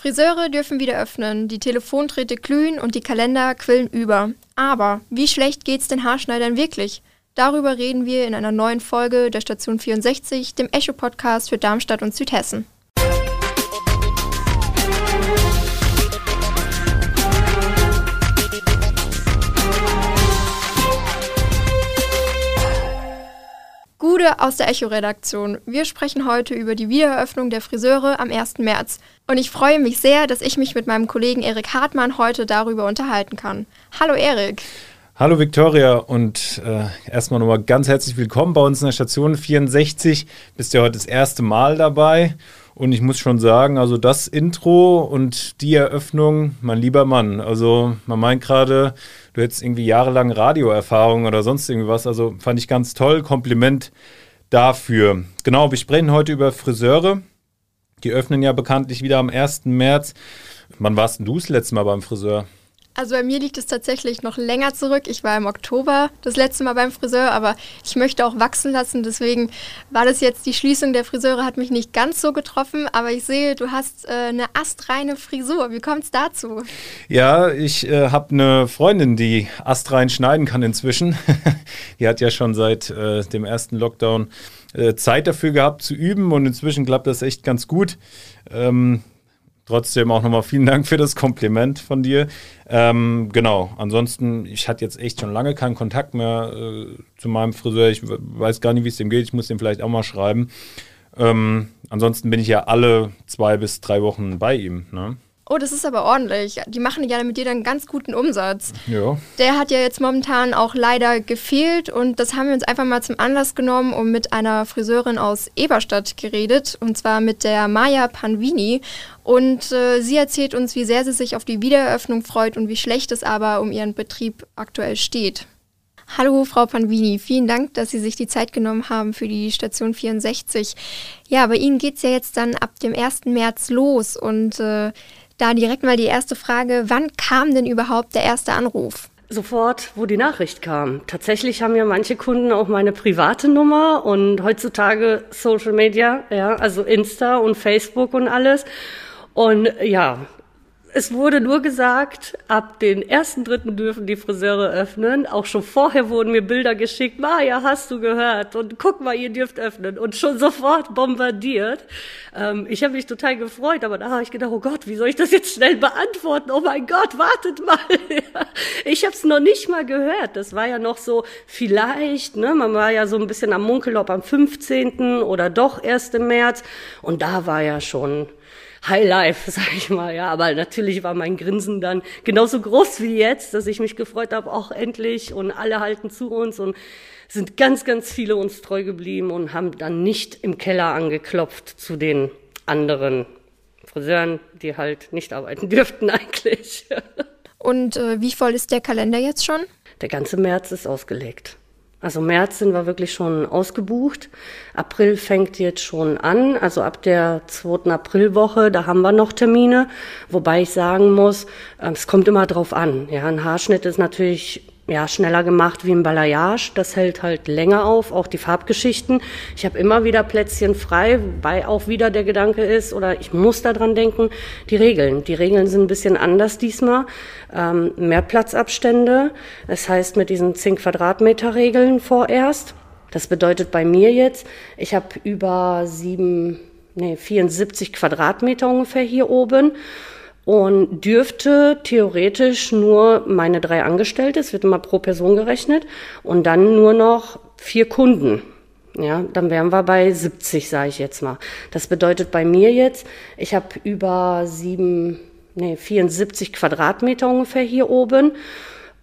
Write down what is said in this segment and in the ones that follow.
Friseure dürfen wieder öffnen, die Telefonträte glühen und die Kalender quillen über. Aber wie schlecht geht's den Haarschneidern wirklich? Darüber reden wir in einer neuen Folge der Station 64, dem Echo-Podcast für Darmstadt und Südhessen. Gude aus der Echo-Redaktion. Wir sprechen heute über die Wiedereröffnung der Friseure am 1. März. Und ich freue mich sehr, dass ich mich mit meinem Kollegen Erik Hartmann heute darüber unterhalten kann. Hallo Erik. Hallo Viktoria und äh, erstmal nochmal ganz herzlich willkommen bei uns in der Station 64. Bist ja heute das erste Mal dabei und ich muss schon sagen, also das Intro und die Eröffnung, mein lieber Mann, also man meint gerade, du hättest irgendwie jahrelang Radioerfahrung oder sonst irgendwas. Also fand ich ganz toll. Kompliment dafür. Genau, wir sprechen heute über Friseure. Die öffnen ja bekanntlich wieder am 1. März. Wann warst denn du das letzte Mal beim Friseur? Also bei mir liegt es tatsächlich noch länger zurück. Ich war im Oktober das letzte Mal beim Friseur, aber ich möchte auch wachsen lassen. Deswegen war das jetzt die Schließung der Friseure, hat mich nicht ganz so getroffen. Aber ich sehe, du hast äh, eine astreine Frisur. Wie kommt es dazu? Ja, ich äh, habe eine Freundin, die astrein schneiden kann inzwischen. die hat ja schon seit äh, dem ersten Lockdown äh, Zeit dafür gehabt zu üben und inzwischen klappt das echt ganz gut. Ähm, Trotzdem auch nochmal vielen Dank für das Kompliment von dir. Ähm, genau, ansonsten, ich hatte jetzt echt schon lange keinen Kontakt mehr äh, zu meinem Friseur. Ich weiß gar nicht, wie es dem geht. Ich muss dem vielleicht auch mal schreiben. Ähm, ansonsten bin ich ja alle zwei bis drei Wochen bei ihm. Ne? Oh, das ist aber ordentlich. Die machen ja mit dir dann einen ganz guten Umsatz. Ja. Der hat ja jetzt momentan auch leider gefehlt und das haben wir uns einfach mal zum Anlass genommen und mit einer Friseurin aus Eberstadt geredet und zwar mit der Maya Panvini. Und äh, sie erzählt uns, wie sehr sie sich auf die Wiedereröffnung freut und wie schlecht es aber um ihren Betrieb aktuell steht. Hallo, Frau Panvini. Vielen Dank, dass Sie sich die Zeit genommen haben für die Station 64. Ja, bei Ihnen geht es ja jetzt dann ab dem 1. März los und äh, da direkt mal die erste Frage, wann kam denn überhaupt der erste Anruf? Sofort, wo die Nachricht kam. Tatsächlich haben ja manche Kunden auch meine private Nummer und heutzutage Social Media, ja, also Insta und Facebook und alles. Und ja, es wurde nur gesagt, ab den ersten Dritten dürfen die Friseure öffnen. Auch schon vorher wurden mir Bilder geschickt. Maja, hast du gehört? Und guck mal, ihr dürft öffnen. Und schon sofort bombardiert. Ähm, ich habe mich total gefreut, aber da habe ich gedacht, oh Gott, wie soll ich das jetzt schnell beantworten? Oh mein Gott, wartet mal. ich habe es noch nicht mal gehört. Das war ja noch so vielleicht, ne? Man war ja so ein bisschen am Munkel, ob am 15. oder doch 1. März. Und da war ja schon High Life, sag ich mal, ja. Aber natürlich war mein Grinsen dann genauso groß wie jetzt, dass ich mich gefreut habe, auch endlich und alle halten zu uns und sind ganz, ganz viele uns treu geblieben und haben dann nicht im Keller angeklopft zu den anderen Friseuren, die halt nicht arbeiten dürften eigentlich. Und äh, wie voll ist der Kalender jetzt schon? Der ganze März ist ausgelegt. Also März sind wir wirklich schon ausgebucht. April fängt jetzt schon an. Also ab der zweiten Aprilwoche, da haben wir noch Termine. Wobei ich sagen muss, es kommt immer drauf an. Ja, ein Haarschnitt ist natürlich ja, schneller gemacht wie ein Balayage. Das hält halt länger auf, auch die Farbgeschichten. Ich habe immer wieder Plätzchen frei, wobei auch wieder der Gedanke ist, oder ich muss daran denken, die Regeln. Die Regeln sind ein bisschen anders diesmal. Ähm, mehr Platzabstände. Das heißt mit diesen 10 Quadratmeter Regeln vorerst. Das bedeutet bei mir jetzt, ich habe über sieben, nee, 74 Quadratmeter ungefähr hier oben und dürfte theoretisch nur meine drei Angestellte, es wird immer pro Person gerechnet, und dann nur noch vier Kunden. Ja, dann wären wir bei 70, sage ich jetzt mal. Das bedeutet bei mir jetzt, ich habe über sieben, nee, 74 Quadratmeter ungefähr hier oben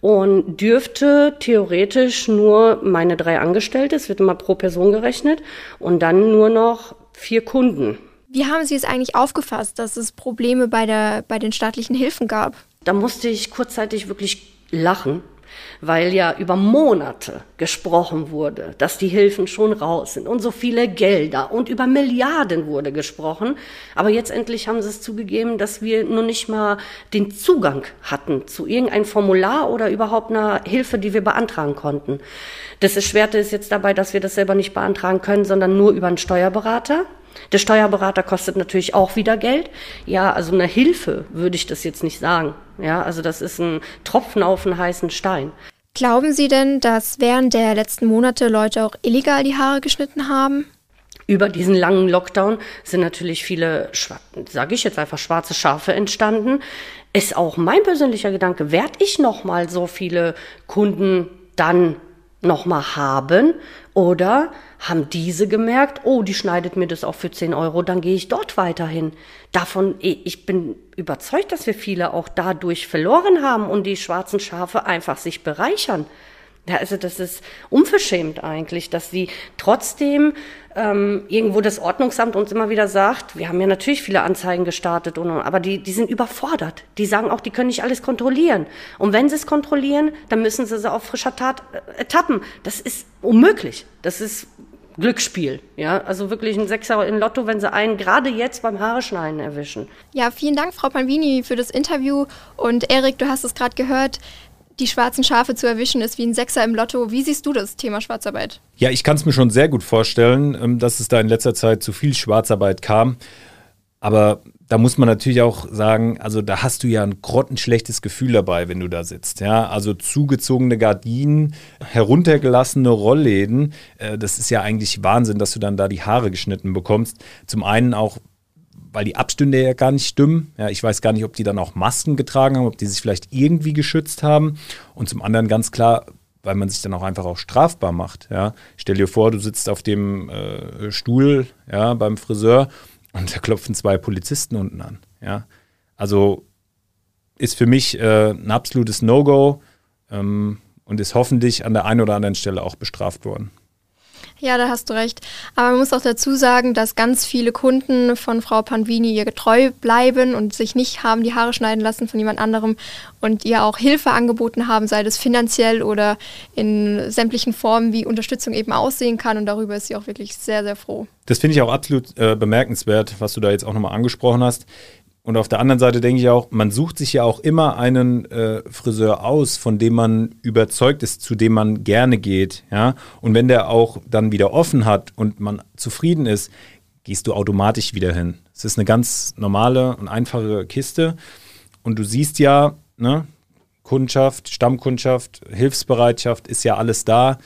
und dürfte theoretisch nur meine drei Angestellte, es wird immer pro Person gerechnet, und dann nur noch vier Kunden. Wie haben Sie es eigentlich aufgefasst, dass es Probleme bei, der, bei den staatlichen Hilfen gab? Da musste ich kurzzeitig wirklich lachen, weil ja über Monate gesprochen wurde, dass die Hilfen schon raus sind und so viele Gelder und über Milliarden wurde gesprochen. Aber jetzt endlich haben sie es zugegeben, dass wir nur nicht mal den Zugang hatten zu irgendeinem Formular oder überhaupt einer Hilfe, die wir beantragen konnten. Das Erschwerte ist jetzt dabei, dass wir das selber nicht beantragen können, sondern nur über einen Steuerberater. Der Steuerberater kostet natürlich auch wieder Geld. Ja, also eine Hilfe würde ich das jetzt nicht sagen. Ja, also das ist ein Tropfen auf einen heißen Stein. Glauben Sie denn, dass während der letzten Monate Leute auch illegal die Haare geschnitten haben? Über diesen langen Lockdown sind natürlich viele, sage ich jetzt einfach, schwarze Schafe entstanden. Ist auch mein persönlicher Gedanke, werde ich noch mal so viele Kunden dann noch mal haben? Oder haben diese gemerkt, oh, die schneidet mir das auch für 10 Euro, dann gehe ich dort weiterhin. Davon, ich bin überzeugt, dass wir viele auch dadurch verloren haben und die schwarzen Schafe einfach sich bereichern. Also das ist unverschämt eigentlich, dass sie trotzdem ähm, irgendwo das Ordnungsamt uns immer wieder sagt, wir haben ja natürlich viele Anzeigen gestartet, und, aber die, die sind überfordert. Die sagen auch, die können nicht alles kontrollieren. Und wenn sie es kontrollieren, dann müssen sie sie auf frischer Tat äh, tappen. Das ist unmöglich. Das ist Glücksspiel, ja, also wirklich ein Sechser in Lotto, wenn sie einen gerade jetzt beim Haareschneiden erwischen. Ja, vielen Dank, Frau Panvini, für das Interview. Und Erik, du hast es gerade gehört, die schwarzen Schafe zu erwischen ist wie ein Sechser im Lotto. Wie siehst du das Thema Schwarzarbeit? Ja, ich kann es mir schon sehr gut vorstellen, ähm, dass es da in letzter Zeit zu viel Schwarzarbeit kam. Aber da muss man natürlich auch sagen, also da hast du ja ein grottenschlechtes Gefühl dabei, wenn du da sitzt. Ja, also zugezogene Gardinen, heruntergelassene Rollläden, äh, das ist ja eigentlich Wahnsinn, dass du dann da die Haare geschnitten bekommst. Zum einen auch, weil die Abstände ja gar nicht stimmen. Ja, ich weiß gar nicht, ob die dann auch Masken getragen haben, ob die sich vielleicht irgendwie geschützt haben. Und zum anderen ganz klar, weil man sich dann auch einfach auch strafbar macht. Ja. Stell dir vor, du sitzt auf dem äh, Stuhl ja, beim Friseur und da klopfen zwei Polizisten unten an. Ja. Also ist für mich äh, ein absolutes No-Go ähm, und ist hoffentlich an der einen oder anderen Stelle auch bestraft worden. Ja, da hast du recht. Aber man muss auch dazu sagen, dass ganz viele Kunden von Frau Panvini ihr getreu bleiben und sich nicht haben die Haare schneiden lassen von jemand anderem und ihr auch Hilfe angeboten haben, sei das finanziell oder in sämtlichen Formen, wie Unterstützung eben aussehen kann. Und darüber ist sie auch wirklich sehr, sehr froh. Das finde ich auch absolut äh, bemerkenswert, was du da jetzt auch nochmal angesprochen hast. Und auf der anderen Seite denke ich auch, man sucht sich ja auch immer einen äh, Friseur aus, von dem man überzeugt ist, zu dem man gerne geht. Ja? Und wenn der auch dann wieder offen hat und man zufrieden ist, gehst du automatisch wieder hin. Es ist eine ganz normale und einfache Kiste. Und du siehst ja, ne, Kundschaft, Stammkundschaft, Hilfsbereitschaft ist ja alles da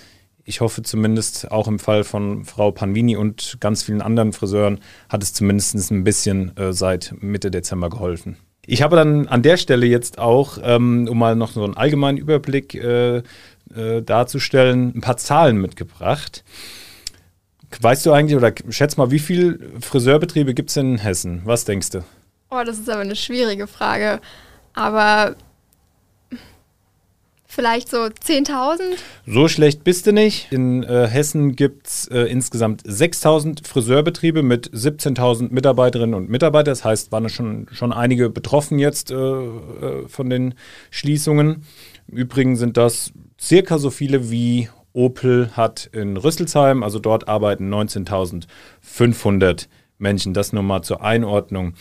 ich hoffe zumindest auch im Fall von Frau Panvini und ganz vielen anderen Friseuren hat es zumindest ein bisschen äh, seit Mitte Dezember geholfen. Ich habe dann an der Stelle jetzt auch, ähm, um mal noch so einen allgemeinen Überblick äh, äh, darzustellen, ein paar Zahlen mitgebracht. Weißt du eigentlich oder schätz mal, wie viele Friseurbetriebe gibt es in Hessen? Was denkst du? Oh, das ist aber eine schwierige Frage. Aber Vielleicht so 10.000? So schlecht bist du nicht. In äh, Hessen gibt es äh, insgesamt 6.000 Friseurbetriebe mit 17.000 Mitarbeiterinnen und Mitarbeitern. Das heißt, waren schon, schon einige betroffen jetzt äh, äh, von den Schließungen. Im Übrigen sind das circa so viele wie Opel hat in Rüsselsheim. Also dort arbeiten 19.500 Menschen. Das nur mal zur Einordnung.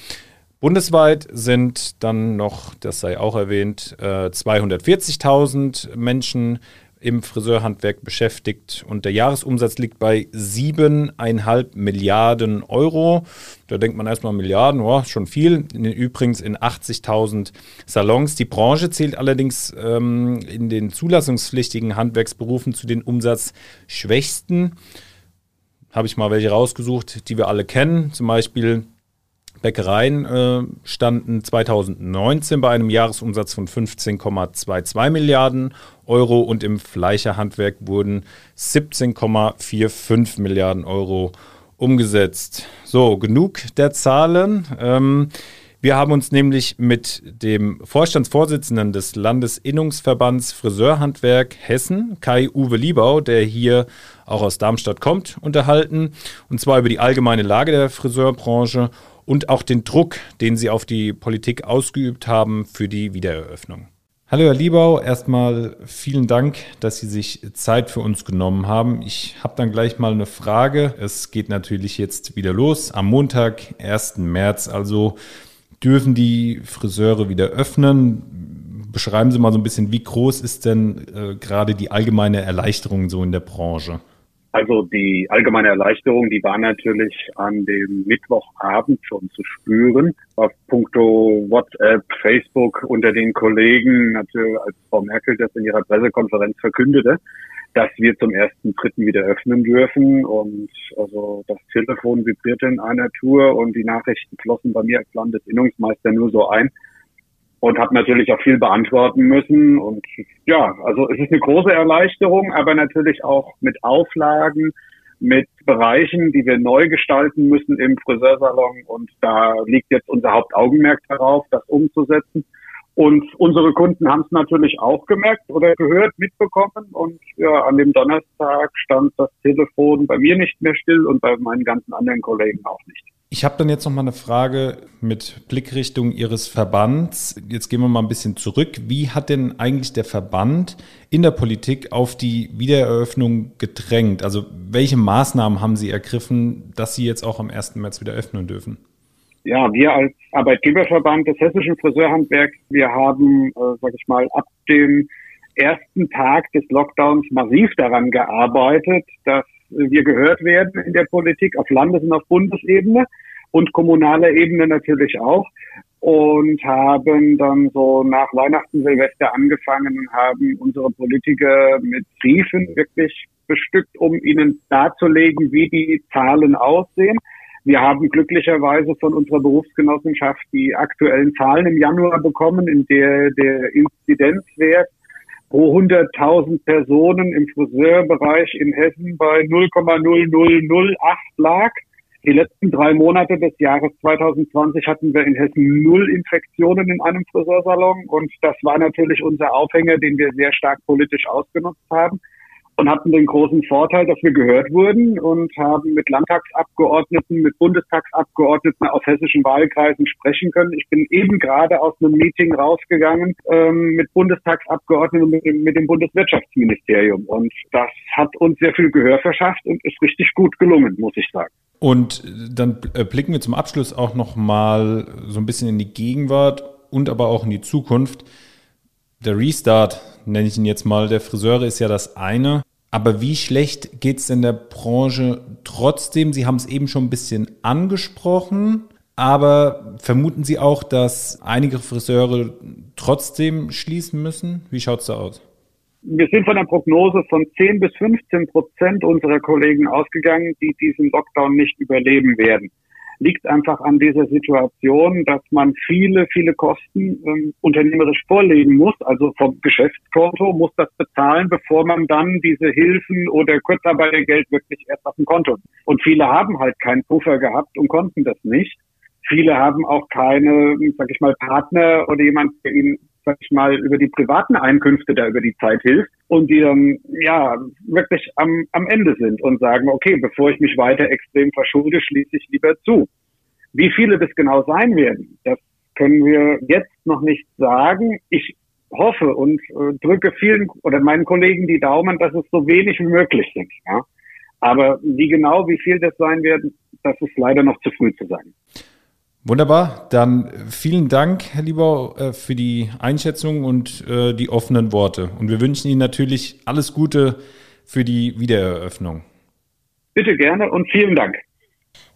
Bundesweit sind dann noch, das sei auch erwähnt, 240.000 äh, Menschen im Friseurhandwerk beschäftigt und der Jahresumsatz liegt bei 7,5 Milliarden Euro. Da denkt man erstmal Milliarden, oh, schon viel. Übrigens in 80.000 Salons. Die Branche zählt allerdings ähm, in den zulassungspflichtigen Handwerksberufen zu den umsatzschwächsten. Habe ich mal welche rausgesucht, die wir alle kennen. Zum Beispiel Bäckereien äh, standen 2019 bei einem Jahresumsatz von 15,22 Milliarden Euro und im Fleischerhandwerk wurden 17,45 Milliarden Euro umgesetzt. So, genug der Zahlen. Ähm, wir haben uns nämlich mit dem Vorstandsvorsitzenden des Landesinnungsverbands Friseurhandwerk Hessen, Kai-Uwe Liebau, der hier auch aus Darmstadt kommt, unterhalten. Und zwar über die allgemeine Lage der Friseurbranche und auch den Druck, den Sie auf die Politik ausgeübt haben für die Wiedereröffnung. Hallo Herr Liebau, erstmal vielen Dank, dass Sie sich Zeit für uns genommen haben. Ich habe dann gleich mal eine Frage. Es geht natürlich jetzt wieder los. Am Montag, 1. März, also dürfen die Friseure wieder öffnen. Beschreiben Sie mal so ein bisschen, wie groß ist denn äh, gerade die allgemeine Erleichterung so in der Branche? Also die allgemeine Erleichterung, die war natürlich an dem Mittwochabend schon zu spüren. Auf puncto WhatsApp, Facebook unter den Kollegen, natürlich als Frau Merkel das in ihrer Pressekonferenz verkündete, dass wir zum ersten Dritten wieder öffnen dürfen. Und also das Telefon vibrierte in einer Tour und die Nachrichten flossen bei mir als Landesinnungsmeister nur so ein und habe natürlich auch viel beantworten müssen. Und ja, also es ist eine große Erleichterung, aber natürlich auch mit Auflagen, mit Bereichen, die wir neu gestalten müssen im Friseursalon. Und da liegt jetzt unser Hauptaugenmerk darauf, das umzusetzen. Und unsere Kunden haben es natürlich auch gemerkt oder gehört, mitbekommen. Und ja, an dem Donnerstag stand das Telefon bei mir nicht mehr still und bei meinen ganzen anderen Kollegen auch nicht. Ich habe dann jetzt noch mal eine Frage mit Blickrichtung Ihres Verbands. Jetzt gehen wir mal ein bisschen zurück. Wie hat denn eigentlich der Verband in der Politik auf die Wiedereröffnung gedrängt? Also welche Maßnahmen haben Sie ergriffen, dass Sie jetzt auch am 1. März wieder öffnen dürfen? Ja, wir als Arbeitgeberverband des hessischen Friseurhandwerks, wir haben, äh, sag ich mal, ab dem ersten Tag des Lockdowns massiv daran gearbeitet, dass wir gehört werden in der Politik auf Landes- und auf Bundesebene und kommunaler Ebene natürlich auch und haben dann so nach Weihnachten, Silvester angefangen und haben unsere Politiker mit Briefen wirklich bestückt, um ihnen darzulegen, wie die Zahlen aussehen. Wir haben glücklicherweise von unserer Berufsgenossenschaft die aktuellen Zahlen im Januar bekommen, in der der Inzidenzwert pro 100.000 Personen im Friseurbereich in Hessen bei 0,0008 lag. Die letzten drei Monate des Jahres 2020 hatten wir in Hessen null Infektionen in einem Friseursalon und das war natürlich unser Aufhänger, den wir sehr stark politisch ausgenutzt haben und hatten den großen Vorteil, dass wir gehört wurden und haben mit Landtagsabgeordneten, mit Bundestagsabgeordneten aus hessischen Wahlkreisen sprechen können. Ich bin eben gerade aus einem Meeting rausgegangen ähm, mit Bundestagsabgeordneten und mit dem, mit dem Bundeswirtschaftsministerium. Und das hat uns sehr viel Gehör verschafft und ist richtig gut gelungen, muss ich sagen. Und dann äh, blicken wir zum Abschluss auch noch mal so ein bisschen in die Gegenwart und aber auch in die Zukunft. Der Restart, nenne ich ihn jetzt mal, der Friseure ist ja das eine. Aber wie schlecht geht es in der Branche trotzdem? Sie haben es eben schon ein bisschen angesprochen, aber vermuten Sie auch, dass einige Friseure trotzdem schließen müssen? Wie schaut es da aus? Wir sind von einer Prognose von 10 bis 15 Prozent unserer Kollegen ausgegangen, die diesen Lockdown nicht überleben werden liegt einfach an dieser Situation, dass man viele, viele Kosten ähm, unternehmerisch vorlegen muss. Also vom Geschäftskonto muss das bezahlen, bevor man dann diese Hilfen oder Kurzarbeitergeld wirklich erst auf dem Konto. Und viele haben halt keinen Puffer gehabt und konnten das nicht. Viele haben auch keine, sag ich mal, Partner oder jemand, der ihnen sag ich mal, über die privaten Einkünfte da über die Zeit hilft und die dann ja wirklich am, am Ende sind und sagen, okay, bevor ich mich weiter extrem verschulde, schließe ich lieber zu. Wie viele das genau sein werden, das können wir jetzt noch nicht sagen. Ich hoffe und äh, drücke vielen oder meinen Kollegen die Daumen, dass es so wenig wie möglich sind. Ja? Aber wie genau, wie viel das sein werden, das ist leider noch zu früh zu sagen. Wunderbar, dann vielen Dank, Herr Lieber, äh, für die Einschätzung und äh, die offenen Worte. Und wir wünschen Ihnen natürlich alles Gute für die Wiedereröffnung. Bitte gerne und vielen Dank.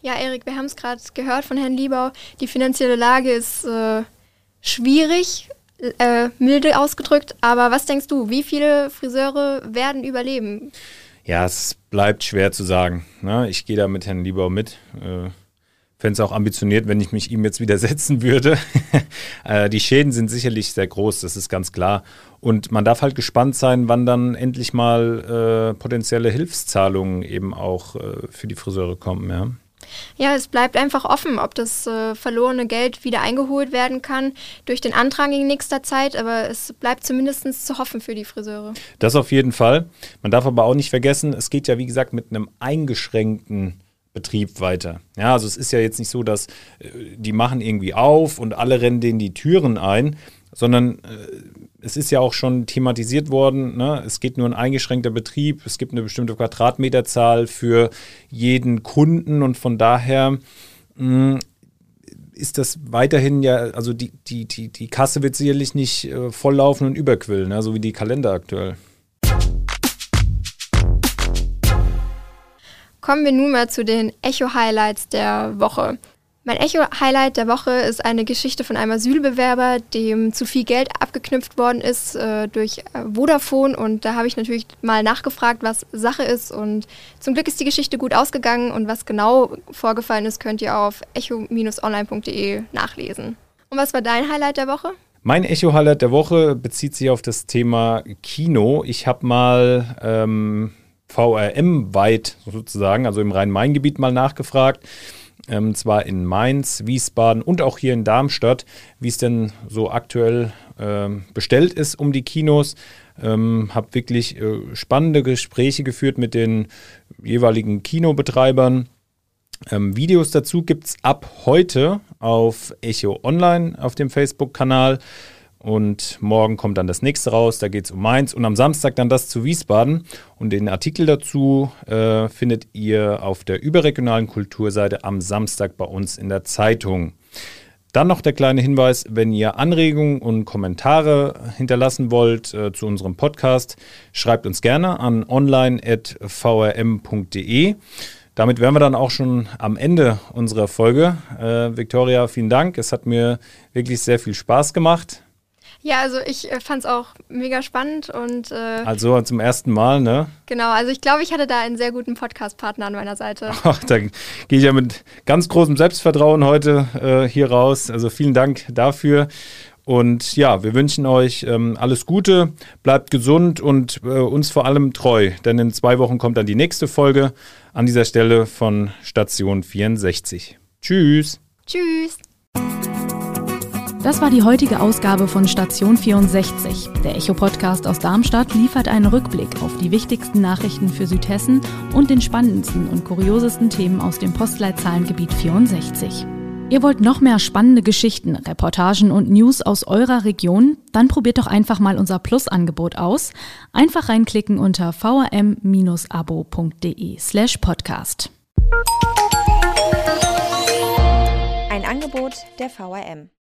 Ja, Erik, wir haben es gerade gehört von Herrn Liebau. Die finanzielle Lage ist äh, schwierig, äh, milde ausgedrückt. Aber was denkst du, wie viele Friseure werden überleben? Ja, es bleibt schwer zu sagen. Ne? Ich gehe da mit Herrn Liebau mit. Äh, fände es auch ambitioniert, wenn ich mich ihm jetzt widersetzen würde. äh, die Schäden sind sicherlich sehr groß, das ist ganz klar. Und man darf halt gespannt sein, wann dann endlich mal äh, potenzielle Hilfszahlungen eben auch äh, für die Friseure kommen. Ja. Ja, es bleibt einfach offen, ob das äh, verlorene Geld wieder eingeholt werden kann durch den Antrag in nächster Zeit, aber es bleibt zumindest zu hoffen für die Friseure. Das auf jeden Fall. Man darf aber auch nicht vergessen, es geht ja wie gesagt mit einem eingeschränkten Betrieb weiter. Ja, also es ist ja jetzt nicht so, dass äh, die machen irgendwie auf und alle rennen denen die Türen ein, sondern äh, es ist ja auch schon thematisiert worden, ne? es geht nur ein eingeschränkter Betrieb, es gibt eine bestimmte Quadratmeterzahl für jeden Kunden und von daher mh, hm, ist das weiterhin ja, also die, die, die, die Kasse wird sicherlich nicht äh, volllaufen und überquillen, ne? so wie die Kalender aktuell. Kommen wir nun mal zu den Echo-Highlights der Woche. Mein Echo-Highlight der Woche ist eine Geschichte von einem Asylbewerber, dem zu viel Geld abgeknüpft worden ist äh, durch äh, Vodafone. Und da habe ich natürlich mal nachgefragt, was Sache ist. Und zum Glück ist die Geschichte gut ausgegangen. Und was genau vorgefallen ist, könnt ihr auf echo-online.de nachlesen. Und was war dein Highlight der Woche? Mein Echo-Highlight der Woche bezieht sich auf das Thema Kino. Ich habe mal ähm, VRM-weit sozusagen, also im Rhein-Main-Gebiet mal nachgefragt ähm, zwar in Mainz, Wiesbaden und auch hier in Darmstadt, wie es denn so aktuell ähm, bestellt ist um die Kinos. Ähm, habe wirklich äh, spannende Gespräche geführt mit den jeweiligen Kinobetreibern. Ähm, Videos dazu gibt es ab heute auf Echo Online auf dem Facebook-Kanal. Und morgen kommt dann das nächste raus, da geht es um Mainz. Und am Samstag dann das zu Wiesbaden. Und den Artikel dazu äh, findet ihr auf der überregionalen Kulturseite am Samstag bei uns in der Zeitung. Dann noch der kleine Hinweis, wenn ihr Anregungen und Kommentare hinterlassen wollt äh, zu unserem Podcast, schreibt uns gerne an online.vrm.de. Damit wären wir dann auch schon am Ende unserer Folge. Äh, Victoria, vielen Dank. Es hat mir wirklich sehr viel Spaß gemacht. Ja, also ich äh, fand es auch mega spannend und. Äh, also zum ersten Mal, ne? Genau, also ich glaube, ich hatte da einen sehr guten Podcast-Partner an meiner Seite. Ach, da gehe ich ja mit ganz großem Selbstvertrauen heute äh, hier raus. Also vielen Dank dafür. Und ja, wir wünschen euch ähm, alles Gute, bleibt gesund und äh, uns vor allem treu, denn in zwei Wochen kommt dann die nächste Folge an dieser Stelle von Station 64. Tschüss. Tschüss. Das war die heutige Ausgabe von Station 64. Der Echo-Podcast aus Darmstadt liefert einen Rückblick auf die wichtigsten Nachrichten für Südhessen und den spannendsten und kuriosesten Themen aus dem Postleitzahlengebiet 64. Ihr wollt noch mehr spannende Geschichten, Reportagen und News aus eurer Region? Dann probiert doch einfach mal unser Plus-Angebot aus. Einfach reinklicken unter vrm-abo.de slash podcast. Ein Angebot der VRM.